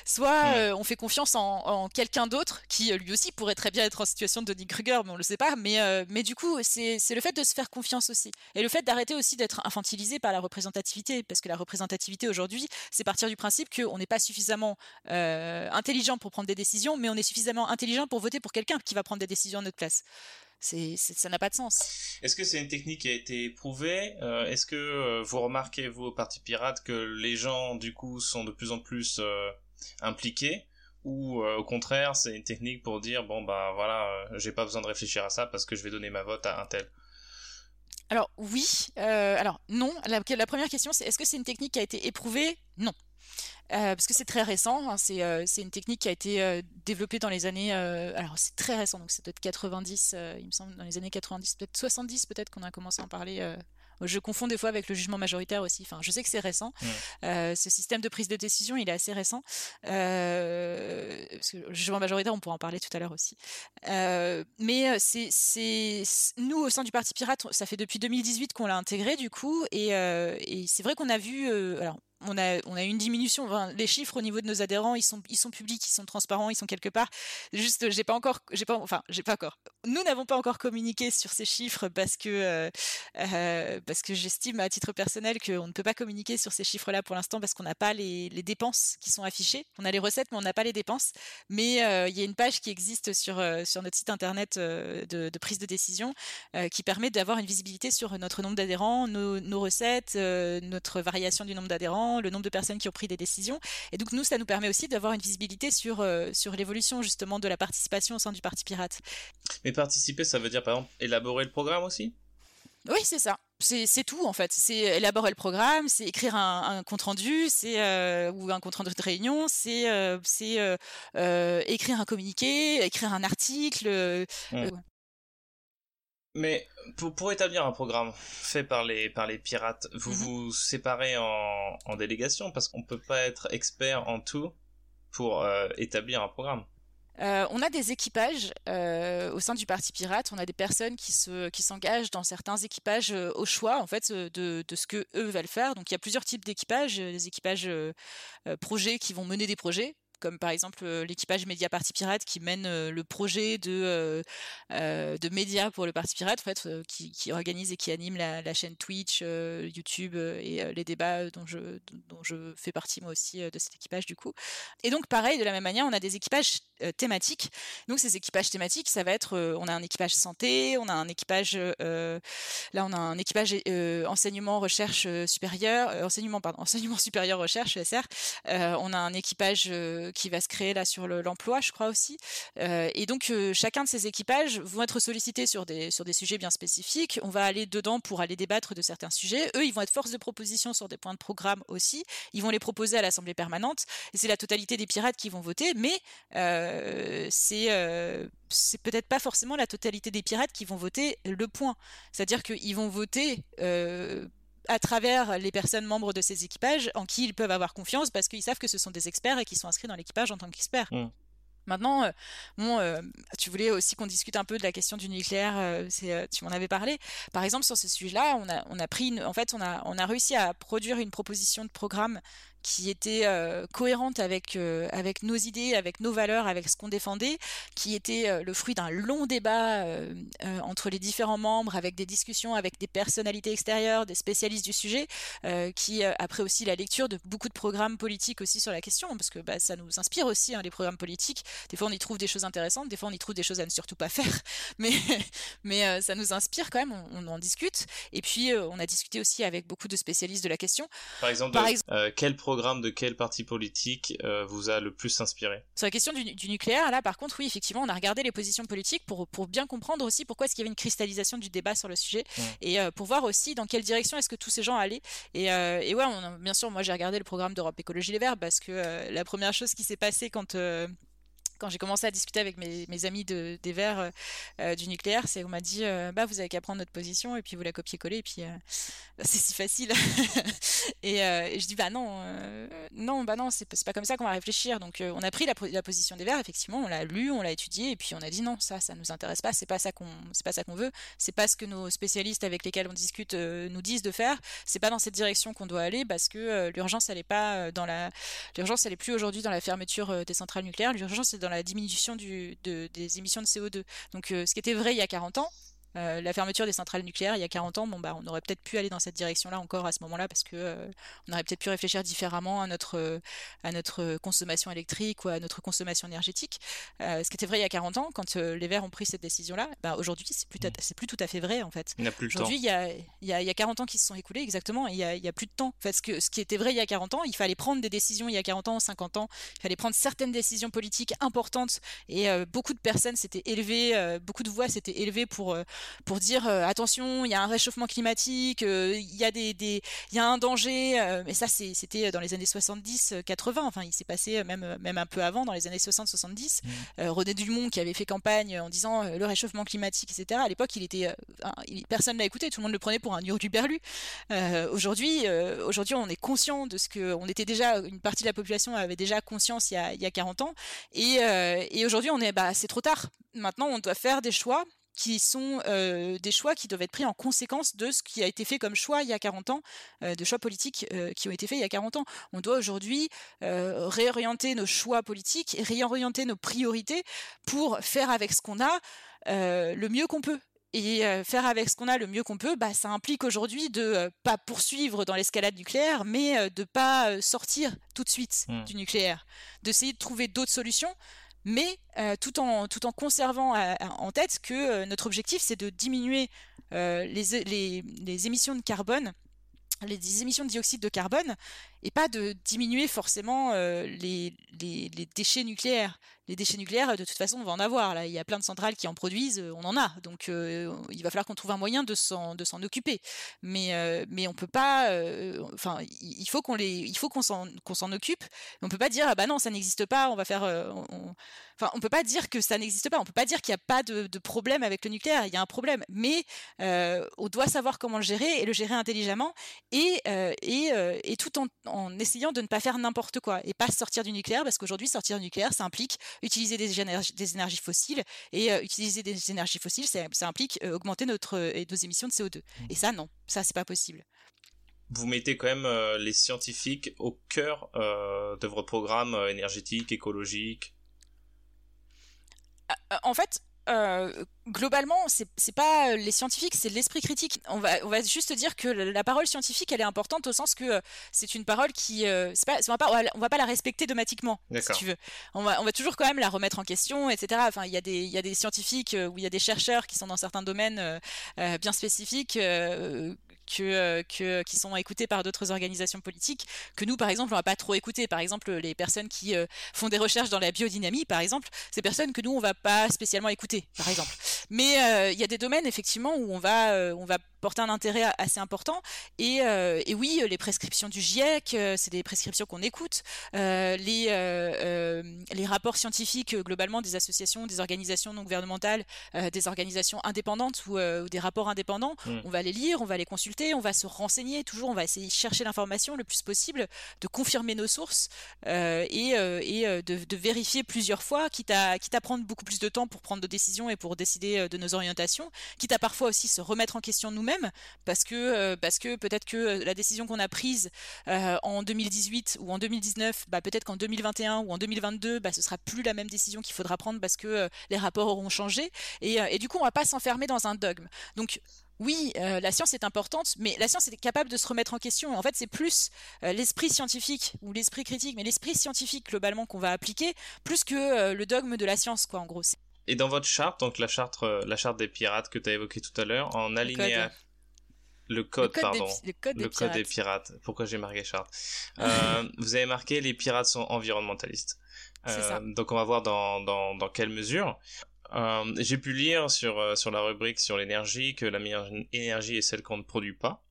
Soit on fait confiance en, en quelqu'un d'autre qui lui aussi pourrait très bien être en situation de Dunning-Kruger, mais on le sait pas. Mais mais du coup, c'est le fait de se faire confiance aussi, et le fait d'arrêter aussi d'être infantilisé par la représentativité, parce que la représentativité aujourd'hui, c'est partir du principe qu'on n'est pas suffisamment intelligent pour prendre des décisions, mais on est suffisamment intelligent pour voter pour quelqu'un qui va prendre des décisions à notre place c'est, ça n'a pas de sens. Est-ce que c'est une technique qui a été éprouvée euh, Est-ce que euh, vous remarquez, vous, au Parti Pirate, que les gens, du coup, sont de plus en plus euh, impliqués? Ou au contraire, c'est une technique pour dire, bon, bah voilà, j'ai pas besoin de réfléchir à ça parce que je vais donner ma vote à un tel? Alors oui, alors non. La, la première question, c'est est-ce que c'est une technique qui a été éprouvée? Non. Euh, parce que c'est très récent. Hein, euh, c'est une technique qui a été euh, développée dans les années. alors c'est très récent, donc c'est peut-être 90, il me semble, dans les années 90, peut-être 70, peut-être qu'on a commencé à en parler. Je confonds des fois avec le jugement majoritaire aussi. Enfin, je sais que c'est récent. ce système de prise de décision, il est assez récent. parce que le jugement majoritaire, on pourra en parler tout à l'heure aussi. mais c'est, nous au sein du Parti Pirate, ça fait depuis 2018 qu'on l'a intégré du coup, et, et c'est vrai qu'on a vu. alors on a, une diminution. les chiffres au niveau de nos adhérents, ils sont, publics, ils sont transparents, ils sont quelque part. Juste, j'ai pas encore, j'ai pas, enfin, j'ai pas encore. Nous n'avons pas encore communiqué sur ces chiffres parce que, euh, euh, parce que j'estime à titre personnel qu'on ne peut pas communiquer sur ces chiffres-là pour l'instant parce qu'on n'a pas les, dépenses qui sont affichées. On a les recettes, mais on n'a pas les dépenses. Mais euh, il y a une page qui existe sur, sur notre site internet de, prise de décision qui permet d'avoir une visibilité sur notre nombre d'adhérents, nos recettes, notre variation du nombre d'adhérents le nombre de personnes qui ont pris des décisions. Et donc nous, ça nous permet aussi d'avoir une visibilité sur, euh, sur l'évolution justement de la participation au sein du Parti Pirate. Mais participer, ça veut dire par exemple élaborer le programme aussi? Oui, c'est ça. C'est tout en fait. C'est élaborer le programme, c'est écrire un, compte rendu, c'est euh, ou un compte rendu de réunion, c'est euh, c'est écrire un communiqué, écrire un article. Mais pour, pour, établir un programme fait par les, par les pirates, vous mhm. vous séparez en, en délégation parce qu'on peut pas être expert en tout pour euh, établir un programme. Euh, on a des équipages euh, au sein du parti pirate. On a des personnes qui se qui s'engagent dans certains équipages euh, au choix en fait de, de ce que eux veulent faire. Donc il y a plusieurs types d'équipages. Des équipages projets qui vont mener des projets comme par exemple l'équipage Média Parti Pirate qui mène le projet de de médias pour le Parti Pirate, en fait, qui, organise et qui anime la, la chaîne Twitch, YouTube et les débats dont je dont je fais partie moi aussi de cet équipage du coup. Et donc pareil, de la même manière, on a des équipages thématiques. Donc ces équipages thématiques, ça va être, on a un équipage santé, on a un équipage, là on a un équipage enseignement recherche supérieure, enseignement pardon, *laughs* enseignement supérieur recherche ESR. on a un équipage qui va se créer là sur l'emploi, je crois aussi. Euh, et donc euh, chacun de ces équipages vont être sollicités sur des sur des sujets bien spécifiques. On va aller dedans pour aller débattre de certains sujets. Eux, ils vont être force de proposition sur des points de programme aussi. Ils vont les proposer à l'assemblée permanente. C'est la totalité des pirates qui vont voter, mais euh, c'est c'est peut-être pas forcément la totalité des pirates qui vont voter le point. C'est-à-dire qu'ils vont voter à travers les personnes membres de ces équipages en qui ils peuvent avoir confiance parce qu'ils savent que ce sont des experts et qu'ils sont inscrits dans l'équipage en tant qu'experts. Mmh. Maintenant, euh, bon, euh, tu voulais aussi qu'on discute un peu de la question du nucléaire. Euh, tu m'en avais parlé. Par exemple, sur ce sujet-là, on a, on a pris, en fait, on a, on a réussi à produire une proposition de programme qui était euh, cohérente avec euh, avec nos idées, avec nos valeurs, avec ce qu'on défendait, qui était euh, le fruit d'un long débat entre les différents membres, avec des discussions avec des personnalités extérieures, des spécialistes du sujet, qui après aussi la lecture de beaucoup de programmes politiques aussi sur la question, parce que bah, ça nous inspire aussi hein, les programmes politiques. Des fois on y trouve des choses intéressantes, des fois on y trouve des choses à ne surtout pas faire, *laughs* mais mais ça nous inspire quand même, on, en discute. Et puis on a discuté aussi avec beaucoup de spécialistes de la question. Par exemple, Par exemple quel programme de quel parti politique euh, vous a le plus inspiré? Sur la question du, nucléaire, là par contre, oui, effectivement, on a regardé les positions politiques pour, pour bien comprendre aussi pourquoi est-ce qu'il y avait une cristallisation du débat sur le sujet et euh, pour voir aussi dans quelle direction est-ce que tous ces gens allaient. Et, euh, et ouais, on, bien sûr, moi j'ai regardé le programme d'Europe Écologie Les Verts parce que la première chose qui s'est passée quand quand j'ai commencé à discuter avec mes, amis de, des Verts euh, euh, du nucléaire, c'est on m'a dit euh, bah vous avez qu'à prendre notre position et puis vous la copier-coller et puis *laughs* c'est si facile. *laughs* et, je dis bah non non bah non c'est pas comme ça qu'on va réfléchir. Donc on a pris la, position des Verts effectivement, on l'a lu, on l'a étudié et puis on a dit non ça ça nous intéresse pas, c'est pas ça qu'on c'est pas ça qu'on veut, c'est pas ce que nos spécialistes avec lesquels on discute nous disent de faire, c'est pas dans cette direction qu'on doit aller parce que l'urgence elle est pas dans la l'urgence elle plus aujourd'hui dans la fermeture des centrales nucléaires, l'urgence c'est dans la diminution des émissions de CO2. Donc euh, ce qui était vrai il y a 40 ans, euh, la fermeture des centrales nucléaires il y a 40 ans, bon bah on aurait peut-être pu aller dans cette direction-là encore à ce moment-là parce que euh, on aurait peut-être pu réfléchir différemment à notre euh, à notre consommation électrique ou à notre consommation énergétique. ce qui était vrai il y a 40 ans quand les Verts ont pris cette décision-là, bah aujourd'hui c'est plus c'est plus tout à fait vrai en fait. Aujourd'hui il y a, il y a il y a 40 ans qui se sont écoulés exactement et il y a, y a plus de temps. En fait ce que ce qui était vrai il y a 40 ans, il fallait prendre des décisions il y a 40 ans, 50 ans, il fallait prendre certaines décisions politiques importantes et beaucoup de personnes s'étaient élevées, beaucoup de voix s'étaient élevées pour pour dire euh, attention, il y a un réchauffement climatique, euh, il y a des, des il y a un danger. Euh, mais ça, c'était dans les années 70, 80. Enfin, il s'est passé même même un peu avant, dans les années 60, 70. Mmh. René Dumont qui avait fait campagne en disant le réchauffement climatique, etc. À l'époque, il était personne l'a écouté, tout le monde le prenait pour un hurluberlu. aujourd'hui, aujourd'hui, on est conscient de ce que on était déjà une partie de la population avait déjà conscience il y a, il y a 40 ans et, et aujourd'hui on est bah c'est trop tard. Maintenant, on doit faire des choix qui sont euh, des choix qui doivent être pris en conséquence de ce qui a été fait comme choix il y a 40 ans, euh, de choix politiques euh, qui ont été faits il y a 40 ans. On doit aujourd'hui réorienter nos choix politiques réorienter nos priorités pour faire avec ce qu'on a le mieux qu'on peut. Et faire avec ce qu'on a le mieux qu'on peut, bah, ça implique aujourd'hui de pas poursuivre dans l'escalade nucléaire, mais de pas sortir tout de suite mmh. du nucléaire, d'essayer de trouver d'autres solutions mais euh, tout, en, tout en conservant euh, en tête que euh, notre objectif, c'est de diminuer les, émissions de carbone les émissions de dioxyde de carbone et pas de diminuer forcément les, les, les, déchets nucléaires les déchets nucléaires, de toute façon, on va en avoir. Là, il y a plein de centrales qui en produisent, on en a. Donc, euh, il va falloir qu'on trouve un moyen de s'en occuper. Mais euh, mais on peut pas. Euh, enfin, il faut qu'on les, il faut qu'on s'en qu'on occupe. On peut pas dire ah bah non, ça n'existe pas. On va faire. Enfin, on peut pas dire que ça n'existe pas. On peut pas dire qu'il n'y a pas de, de, problème avec le nucléaire. Il y a un problème, mais on doit savoir comment le gérer et le gérer intelligemment et et, et tout essayant de ne pas faire n'importe quoi et pas sortir du nucléaire parce qu'aujourd'hui sortir du nucléaire, ça implique utiliser des, énergies, des énergies fossiles et euh, utiliser des énergies fossiles, ça, implique euh, augmenter notre, euh, nos émissions de CO2. Mmh. Et ça, non, ça, c'est pas possible. vous mettez quand même les scientifiques au cœur de votre programme énergétique, écologique? En fait, euh, globalement, c'est pas les scientifiques, c'est l'esprit critique. On va, on va juste dire que la parole scientifique, elle est importante au sens que euh, c'est une parole qui, euh, pas, on, va pas, on va pas la respecter dogmatiquement, si tu veux. On va, on va toujours quand même la remettre en question, etc. Enfin, il y a des, il y a des scientifiques ou il y a des chercheurs qui sont dans certains domaines bien spécifiques que, que, qui sont écoutés par d'autres organisations politiques que nous, par exemple, on va pas trop écouter. Par exemple, les personnes qui font des recherches dans la biodynamie, par exemple, ces personnes que nous, on va pas spécialement écouter par exemple. Mais euh, il y a des domaines effectivement où on va, euh, on va porter un intérêt assez important. Et, euh, et oui, les prescriptions du GIEC, c'est des prescriptions qu'on écoute. les, les rapports scientifiques globalement des associations, des organisations non gouvernementales, des organisations indépendantes ou, des rapports indépendants, mmh. on va les lire, on va les consulter, on va se renseigner. Toujours, on va essayer de chercher l'information le plus possible, de confirmer nos sources et, et de, de, vérifier plusieurs fois, quitte à, quitte à prendre beaucoup plus de temps pour prendre de décisions et pour décider euh, de nos orientations, quitte à parfois aussi se remettre en question nous-mêmes, parce que, euh, parce que peut-être que euh, la décision qu'on a prise en 2018 ou en 2019, bah, peut-être qu'en 2021 ou en 2022, bah, ce sera plus la même décision qu'il faudra prendre parce que les rapports auront changé. Et, et, du coup, on va pas s'enfermer dans un dogme. Donc, oui, la science est importante, mais la science est capable de se remettre en question. En fait, c'est plus l'esprit scientifique ou l'esprit critique, mais l'esprit scientifique globalement qu'on va appliquer, plus que le dogme de la science, quoi, en gros. Et dans votre charte, donc la charte, euh, la charte des pirates que tu as évoqué tout à l'heure, en alinéa. Le code, pardon. le code, des, pirates. Pourquoi j'ai marqué charte *laughs* euh, Vous avez marqué les pirates sont environnementalistes. Euh, donc on va voir dans, dans, dans quelle mesure. j'ai pu lire sur, sur la rubrique sur l'énergie que la meilleure énergie est celle qu'on ne produit pas.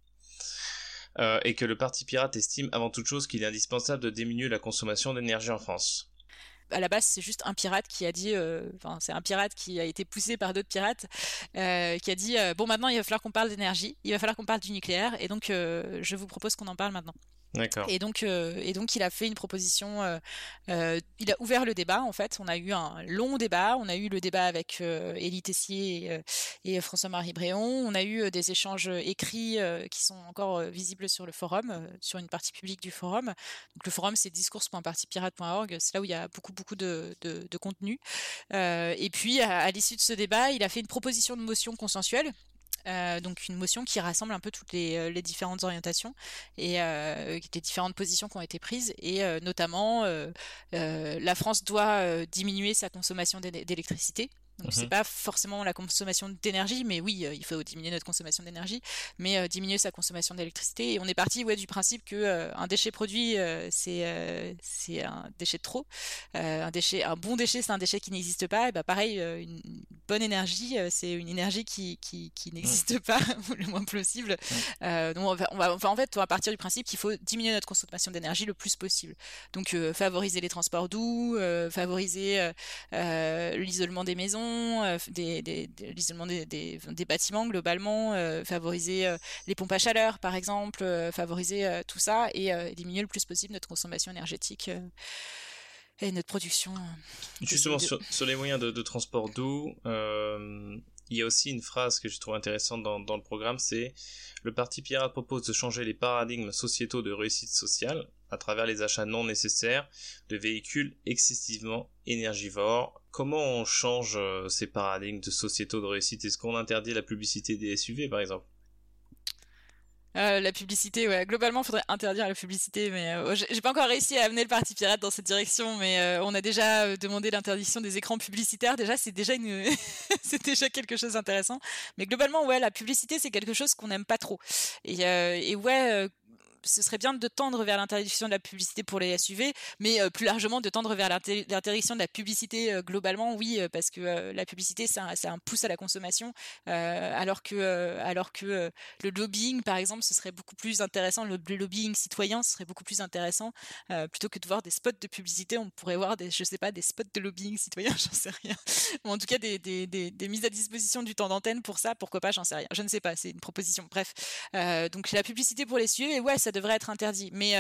et que le Parti pirate estime avant toute chose qu'il est indispensable de diminuer la consommation d'énergie en France à la base, c'est juste un pirate qui a dit, euh, enfin, c'est un pirate qui a été poussé par d'autres pirates, euh, qui a dit, euh, bon, maintenant, il va falloir qu'on parle d'énergie, il va falloir qu'on parle du nucléaire, et donc, je vous propose qu'on en parle maintenant. Et donc, euh, et donc, il a fait une proposition. Euh, euh, il a ouvert le débat. En fait, on a eu un long débat. On a eu le débat avec Élie Tessier et, François-Marie Bréon. On a eu des échanges écrits qui sont encore visibles sur le forum, sur une partie publique du forum. Donc, le forum, c'est discours.partipirate.org. C'est là où il y a beaucoup, beaucoup de, de, contenu. et puis, à l'issue de ce débat, il a fait une proposition de motion consensuelle euh, donc une motion qui rassemble un peu toutes les, euh, différentes orientations et euh, les différentes positions qui ont été prises et notamment la France doit diminuer sa consommation d'électricité donc c'est mhm. pas forcément la consommation d'énergie, mais oui, euh, il faut diminuer notre consommation d'énergie, mais euh, diminuer sa consommation d'électricité. Et on est parti ouais, du principe que euh, un déchet produit, c'est c'est un déchet de trop. un déchet, un bon déchet, c'est un déchet qui n'existe pas. Et bah pareil, une bonne énergie, c'est une énergie qui qui, qui n'existe *laughs* pas *laughs* le moins possible. donc on va, on va, enfin, en fait, on va partir du principe qu'il faut diminuer notre consommation d'énergie le plus possible. Donc favoriser les transports doux, favoriser l'isolement des maisons euh, des, l'isolement des, des, bâtiments globalement, euh, favoriser euh, les pompes à chaleur par exemple, favoriser tout ça et diminuer le plus possible notre consommation énergétique et notre production. Justement, sur, les moyens de, transport doux, il y a aussi une phrase que je trouve intéressante dans, dans le programme, c'est le Parti Pirate propose de changer les paradigmes sociétaux de réussite sociale à travers les achats non nécessaires de véhicules excessivement énergivores. Comment on change euh, ces paradigmes de sociétaux de réussite? Est-ce qu'on interdit la publicité des SUV par exemple? Euh, la publicité, ouais. Globalement, il faudrait interdire la publicité, mais euh, j'ai pas encore réussi à amener le parti pirate dans cette direction, mais on a déjà demandé l'interdiction des écrans publicitaires. Déjà, c'est déjà une, *laughs* c'est déjà quelque chose d'intéressant. Mais globalement, ouais, la publicité, c'est quelque chose qu'on n'aime pas trop. Et ouais, ce serait bien de tendre vers l'interdiction de la publicité pour les SUV, mais euh, plus largement de tendre vers l'interdiction de la publicité euh, globalement, oui, euh, parce que la publicité, c'est un, pouce à la consommation, alors que, alors que le lobbying, par exemple, ce serait beaucoup plus intéressant, le, lobbying citoyen, ce serait beaucoup plus intéressant, plutôt que de voir des spots de publicité, on pourrait voir des, je sais pas, des spots de lobbying citoyen, *laughs* j'en sais rien, ou en tout cas des, des, des, mises à disposition du temps d'antenne pour ça, pourquoi pas, j'en sais rien, je ne sais pas, c'est une proposition, bref. donc la publicité pour les SUV, ouais, ça devrait être interdit. Mais,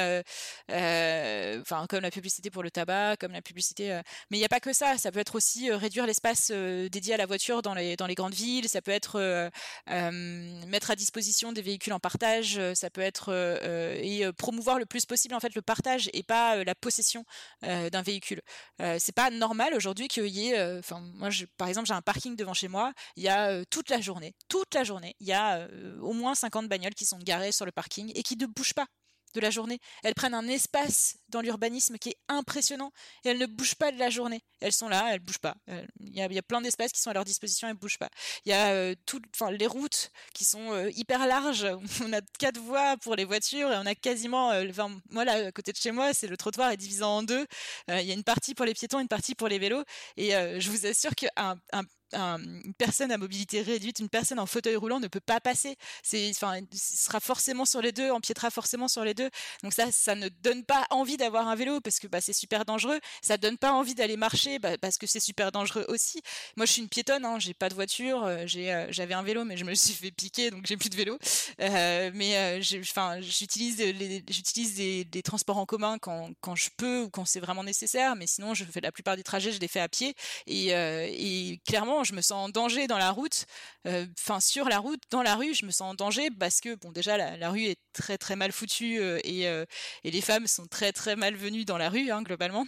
enfin, comme la publicité pour le tabac, comme la publicité. mais il n'y a pas que ça. Ça peut être aussi réduire l'espace dédié à la voiture dans les dans les grandes villes. Ça peut être mettre à disposition des véhicules en partage. Ça peut être et promouvoir le plus possible en fait le partage et pas la possession d'un véhicule. c'est pas normal aujourd'hui qu'il y ait. Enfin, moi, par exemple, j'ai un parking devant chez moi. Il y a toute la journée, toute la journée, il y a au moins 50 bagnoles qui sont garées sur le parking et qui ne bougent pas de la journée. Elles prennent un espace dans l'urbanisme qui est impressionnant et elles ne bougent pas de la journée. Elles sont là, elles bougent pas. Il y, a, plein d'espaces qui sont à leur disposition, elles bougent pas. Il y a euh, les routes qui sont euh, hyper larges. *laughs* On a quatre voies pour les voitures et on a quasiment, euh, moi là, à côté de chez moi, c'est le trottoir est divisé en deux. Il y a une partie pour les piétons, une partie pour les vélos. Et je vous assure qu'un un une personne à mobilité réduite, une personne en fauteuil roulant ne peut pas passer. C'est, enfin, sera forcément sur les deux, empiétera forcément sur les deux. Donc ça, ça ne donne pas envie d'avoir un vélo parce que bah, c'est super dangereux. Ça donne pas envie d'aller marcher bah, parce que c'est super dangereux aussi. Moi, je suis une piétonne, hein, j'ai pas de voiture, euh, j'ai, euh, j'avais un vélo, mais je me suis fait piquer, donc j'ai plus de vélo. Euh, mais enfin, j'utilise j'utilise des, des, transports en commun quand, quand je peux ou quand c'est vraiment nécessaire. Mais sinon, je fais la plupart des trajets, je les fais à pied. Et, et clairement je me sens en danger dans la route, euh, enfin sur la route, dans la rue, je me sens en danger parce que bon déjà la, rue est très très mal foutue euh, et, euh, et, les femmes sont très très mal venues dans la rue hein, globalement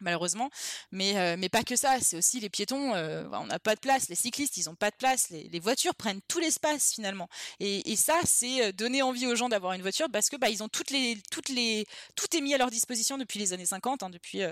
malheureusement. Mais, euh, mais pas que ça, c'est aussi les piétons, euh, on n'a pas de place, les cyclistes, ils n'ont pas de place, les, voitures prennent tout l'espace finalement. Et, ça, c'est euh, donner envie aux gens d'avoir une voiture parce que bah, ils ont toutes les, toutes les, tout est mis à leur disposition depuis les années 50, hein, depuis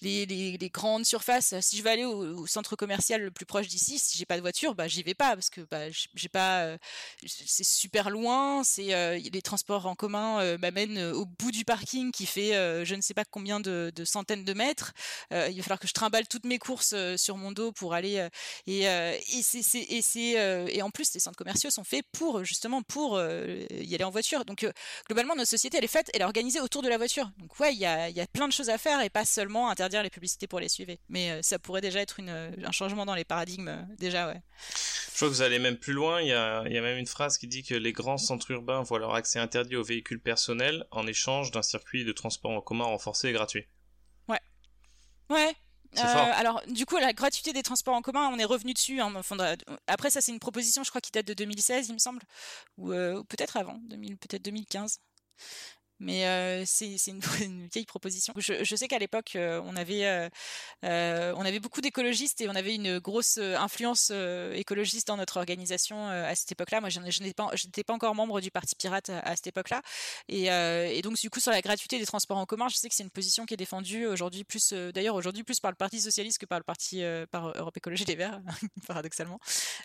les, les, les, grandes surfaces. Si je veux aller au, centre commercial le plus proche d'ici, si j'ai pas de voiture, bah, j'y vais pas parce que bah, j'ai pas, c'est super loin, c'est les transports en commun m'amènent au bout du parking qui fait je ne sais pas combien de, de centaines de mètres. Euh, il va falloir que je trimballe toutes mes courses euh, sur mon dos pour aller euh, et et c'est et et en plus les centres commerciaux sont faits pour justement pour y aller en voiture. Donc globalement notre société elle est faite, elle est organisée autour de la voiture. Donc ouais, il y a y a plein de choses à faire et pas seulement interdire les publicités pour les suivre. Mais ça pourrait déjà être un changement dans les paradigmes déjà ouais. Je crois que vous allez même plus loin. Il y a, il y a même une phrase qui dit que les grands centres urbains voient leur accès interdit aux véhicules personnels en échange d'un circuit de transport en commun renforcé et gratuit. Ouais. Euh, alors, du coup, la gratuité des transports en commun, on est revenu dessus. Hein, après, ça, c'est une proposition, je crois, qui date de 2016, il me semble, ou, euh, peut-être avant, peut-être 2015. Mais c'est une, vieille proposition. Je, sais qu'à l'époque, on avait beaucoup d'écologistes et on avait une grosse influence écologiste dans notre organisation à cette époque-là. Moi, je, n'étais pas encore membre du Parti Pirate à, cette époque-là. Et, donc, du coup, sur la gratuité des transports en commun, je sais que c'est une position qui est défendue aujourd'hui plus, d'ailleurs aujourd'hui plus par le Parti socialiste que par le Parti par Europe Écologie des Verts, *laughs* paradoxalement.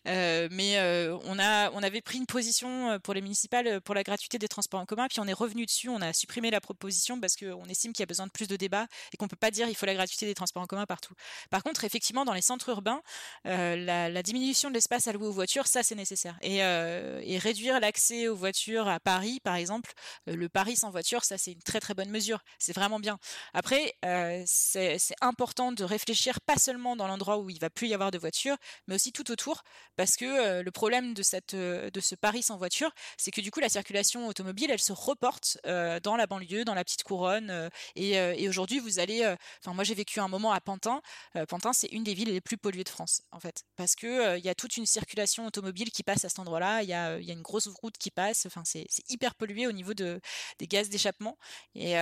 mais on avait pris une position pour les municipales pour la gratuité des transports en commun, puis on est revenu dessus. On a supprimé la proposition parce qu'on estime qu'il y a besoin de plus de débats et qu'on peut pas dire il faut la gratuité des transports en commun partout. Par contre, effectivement, dans les centres urbains, euh, la, diminution de l'espace alloué aux voitures, ça c'est nécessaire. Et, euh, réduire l'accès aux voitures à Paris, par exemple, euh, le Paris sans voiture, ça c'est une très très bonne mesure. C'est vraiment bien. Après, c'est important de réfléchir pas seulement dans l'endroit où il va plus y avoir de voitures, mais aussi tout autour, parce que le problème de cette de ce Paris sans voiture, c'est que du coup la circulation automobile, elle se reporte dans la banlieue, dans la petite couronne. Euh, euh, et, aujourd'hui, vous allez. Enfin, moi, j'ai vécu un moment à Pantin. Pantin, c'est une des villes les plus polluées de France, en fait, parce que il y a toute une circulation automobile qui passe à cet endroit-là. Il y a, une grosse route qui passe. Enfin, c'est hyper pollué au niveau de, des gaz d'échappement. Et,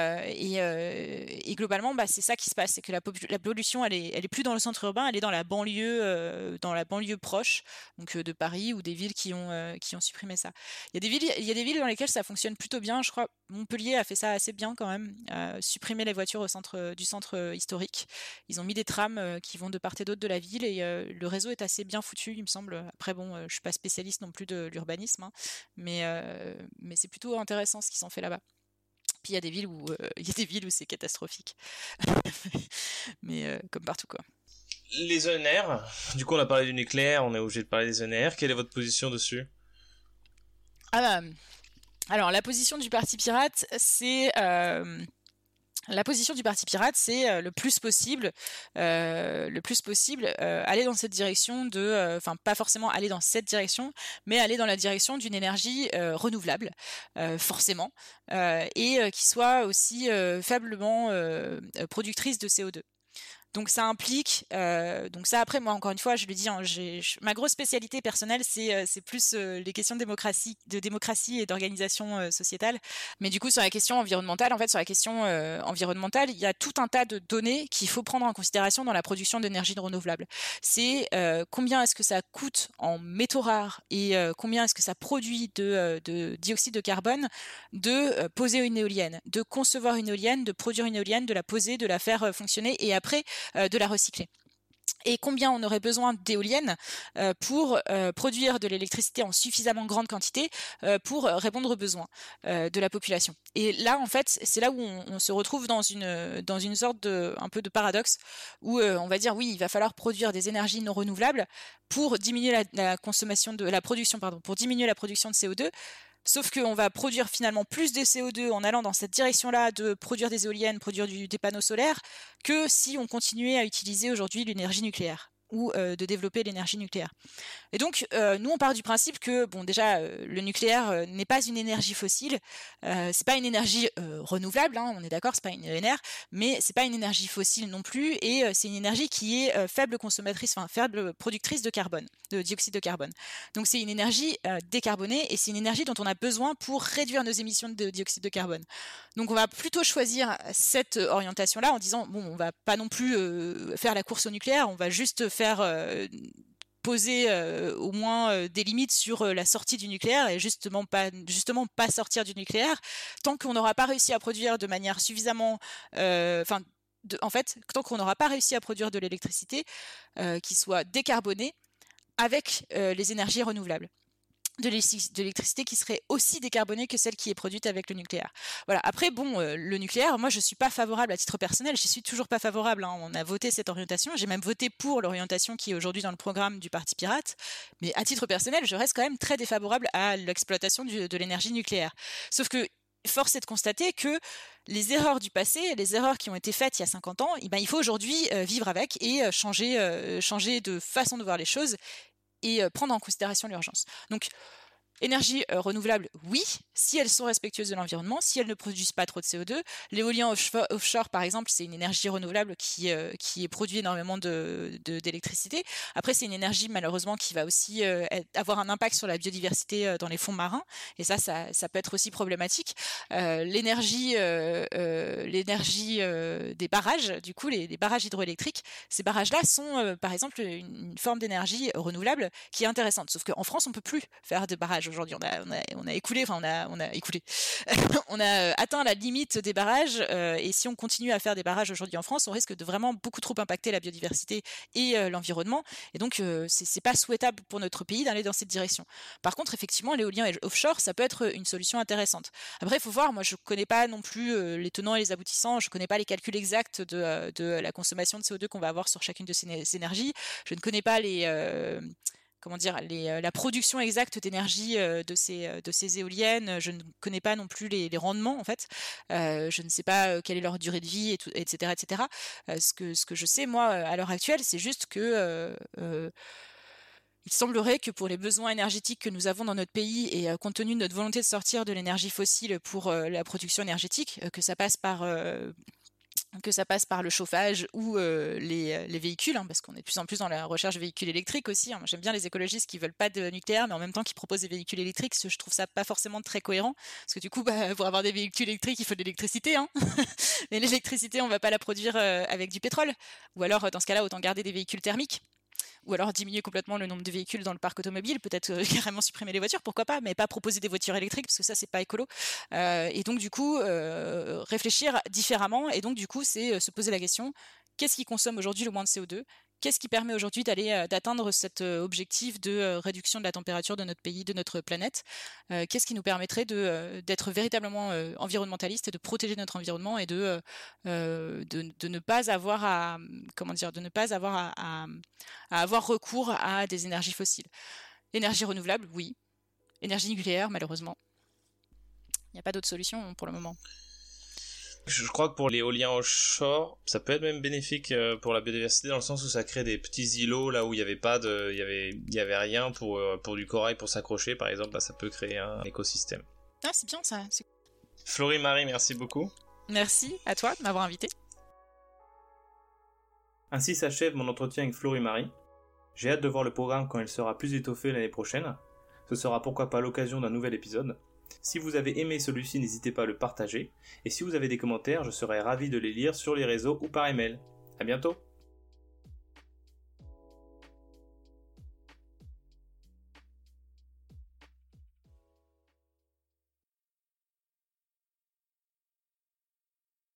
globalement, bah, c'est ça qui se passe, c'est que la, pollution, elle est, plus dans le centre urbain, elle est dans la banlieue, dans la banlieue proche, donc de Paris ou des villes qui ont, qui ont supprimé ça. Il y a des villes, il y a des villes dans lesquelles ça fonctionne plutôt bien. Je crois Montpellier a fait ça assez bien quand même, supprimer les voitures au centre du centre euh, historique. Ils ont mis des trams euh, qui vont de part et d'autre de la ville et euh, le réseau est assez bien foutu, il me semble. Après bon, je suis pas spécialiste non plus de l'urbanisme, hein, mais mais c'est plutôt intéressant ce qu'ils ont fait là-bas. Puis il y a des villes où *laughs* il y a des villes où c'est catastrophique, *laughs* mais comme partout quoi. Les ENR, du coup on a parlé du nucléaire, on est obligé de parler des ENR. Quelle est votre position dessus? Ah bah alors, la position du Parti Pirate, c'est... Euh, la position du Parti pirate, c'est le plus possible, le plus possible, aller dans cette direction de, enfin pas forcément aller dans cette direction, mais aller dans la direction d'une énergie renouvelable, forcément, et qui soit aussi faiblement productrice de CO2. Donc ça implique, euh, donc ça après moi encore une fois je le dis, hein, ma grosse spécialité personnelle c'est euh, plus euh, les questions de démocratie, de démocratie et d'organisation sociétale. Mais du coup sur la question environnementale, en fait sur la question environnementale, il y a tout un tas de données qu'il faut prendre en considération dans la production d'énergie renouvelable. C'est combien est-ce que ça coûte en métaux rares et combien est-ce que ça produit de, de dioxyde de carbone de poser une éolienne, de concevoir une éolienne, de produire une éolienne, de la poser, de la faire fonctionner et après de la recycler et combien on aurait besoin d'éoliennes euh, pour euh, produire de l'électricité en suffisamment grande quantité pour répondre aux besoins de la population. Et là, en fait, c'est là où on, se retrouve dans une sorte de un peu de paradoxe où on va dire oui, il va falloir produire des énergies non renouvelables pour diminuer consommation de la production pardon pour diminuer la production de CO2 Sauf qu'on va produire finalement plus de CO2 en allant dans cette direction-là de produire des éoliennes, produire des panneaux solaires, que si on continuait à utiliser aujourd'hui l'énergie nucléaire ou euh, de développer l'énergie nucléaire. Et donc, euh, nous, on part du principe que, bon, déjà, euh, le nucléaire n'est pas une énergie fossile, c'est pas une énergie renouvelable, hein, on est d'accord, c'est pas une ENR, mais c'est pas une énergie fossile non plus, et c'est une énergie qui est faible consommatrice, enfin faible productrice de carbone, de dioxyde de carbone. Donc, c'est une énergie décarbonée et c'est une énergie dont on a besoin pour réduire nos émissions de dioxyde de carbone. Donc, on va plutôt choisir cette orientation-là en disant, bon, on va pas non plus faire la course au nucléaire, on va juste faire euh, poser euh, au moins euh, des limites sur la sortie du nucléaire et justement pas justement pas sortir du nucléaire. Tant qu'on n'aura pas réussi à produire de manière suffisamment enfin en fait tant qu'on n'aura pas réussi à produire de l'électricité qui soit décarbonée avec les énergies renouvelables de l'électricité qui serait aussi décarbonée que celle qui est produite avec le nucléaire. Voilà. Après, bon, euh, le nucléaire, moi, je suis pas favorable à titre personnel. Je suis toujours pas favorable. Hein. On a voté cette orientation. J'ai même voté pour l'orientation qui est aujourd'hui dans le programme du Parti pirate. Mais à titre personnel, je reste quand même très défavorable à l'exploitation de l'énergie nucléaire. Sauf que force est de constater que les erreurs du passé, les erreurs qui ont été faites il y a 50 ans, eh ben, il faut aujourd'hui euh, vivre avec et euh, changer, changer de façon de voir les choses et prendre en considération l'urgence. Donc, Énergie renouvelable, oui, si elles sont respectueuses de l'environnement, si elles ne produisent pas trop de CO2. L'éolien offshore, par exemple, c'est une énergie renouvelable qui, qui est produit énormément d'électricité. De, Après, c'est une énergie, malheureusement, qui va aussi avoir un impact sur la biodiversité dans les fonds marins. Et ça, ça, peut être aussi problématique. l'énergie l'énergie des barrages, du coup, les, les barrages hydroélectriques, ces barrages-là sont, par exemple, une, une forme d'énergie renouvelable qui est intéressante. Sauf qu'en France, on peut plus faire de barrages aujourd'hui. On a, écoulé, enfin on a, écoulé, *laughs* on a euh, atteint la limite des barrages. Euh, et si on continue à faire des barrages aujourd'hui en France, on risque de vraiment beaucoup trop impacter la biodiversité et euh, l'environnement. Et donc c'est pas souhaitable pour notre pays d'aller dans cette direction. Par contre, effectivement, l'éolien offshore, ça peut être une solution intéressante. Après, il faut voir. Moi, je connais pas non plus les tenants et les aboutissants. Je connais pas les calculs exacts de la consommation de CO2 qu'on va avoir sur chacune de ces énergies. Je ne connais pas les comment dire euh, la production exacte d'énergie euh, de ces euh, de ces éoliennes. Je ne connais pas non plus les, rendements en fait. je ne sais pas quelle est leur durée de vie, et etc. etc. ce que je sais moi à l'heure actuelle, c'est juste que il semblerait que pour les besoins énergétiques que nous avons dans notre pays et compte tenu de notre volonté de sortir de l'énergie fossile pour la production énergétique, que ça passe par que ça passe par le chauffage ou euh, les, les, véhicules, hein, parce qu'on est de plus en plus dans la recherche de véhicules électriques aussi. Hein. J'aime bien les écologistes qui veulent pas de nucléaire, mais en même temps qui proposent des véhicules électriques. Je trouve ça pas forcément très cohérent, parce que du coup, bah, pour avoir des véhicules électriques, il faut de l'électricité. Hein. *laughs* mais l'électricité, on va pas la produire euh, avec du pétrole. Ou alors, dans ce cas-là, autant garder des véhicules thermiques ou alors diminuer complètement le nombre de véhicules dans le parc automobile, peut-être euh, *laughs* carrément supprimer les voitures, pourquoi pas, mais pas proposer des voitures électriques parce que ça c'est pas écolo. Euh, et donc du coup euh, réfléchir différemment et donc du coup c'est se poser la question qu'est-ce qui consomme aujourd'hui le moins de CO2 Qu'est-ce qui permet aujourd'hui euh, d'atteindre cet euh, objectif de euh, réduction de la température de notre pays, de notre planète Qu'est-ce qui nous permettrait d'être véritablement environnementaliste et de protéger notre environnement et de, de, ne pas avoir à comment dire de ne pas avoir à, avoir recours à des énergies fossiles. Énergie renouvelable, oui. Énergie nucléaire, malheureusement. Il n'y a pas d'autre solution pour le moment. Je crois que pour l'éolien offshore, ça peut être même bénéfique euh, pour la biodiversité dans le sens où ça crée des petits îlots là où il n'y avait pas de, il y avait, il y avait rien pour euh, pour du corail pour s'accrocher par exemple. Bah, ça peut créer un écosystème. Ah, c'est bien ça. Florie Marie, merci beaucoup. Merci à toi de m'avoir invité. Ainsi s'achève mon entretien avec Florie Marie. J'ai hâte de voir le programme quand il sera plus étoffé l'année prochaine. Ce sera pourquoi pas l'occasion d'un nouvel épisode. Si vous avez aimé celui-ci, n'hésitez pas à le partager. Et si vous avez des commentaires, je serai ravi de les lire sur les réseaux ou par email. À bientôt!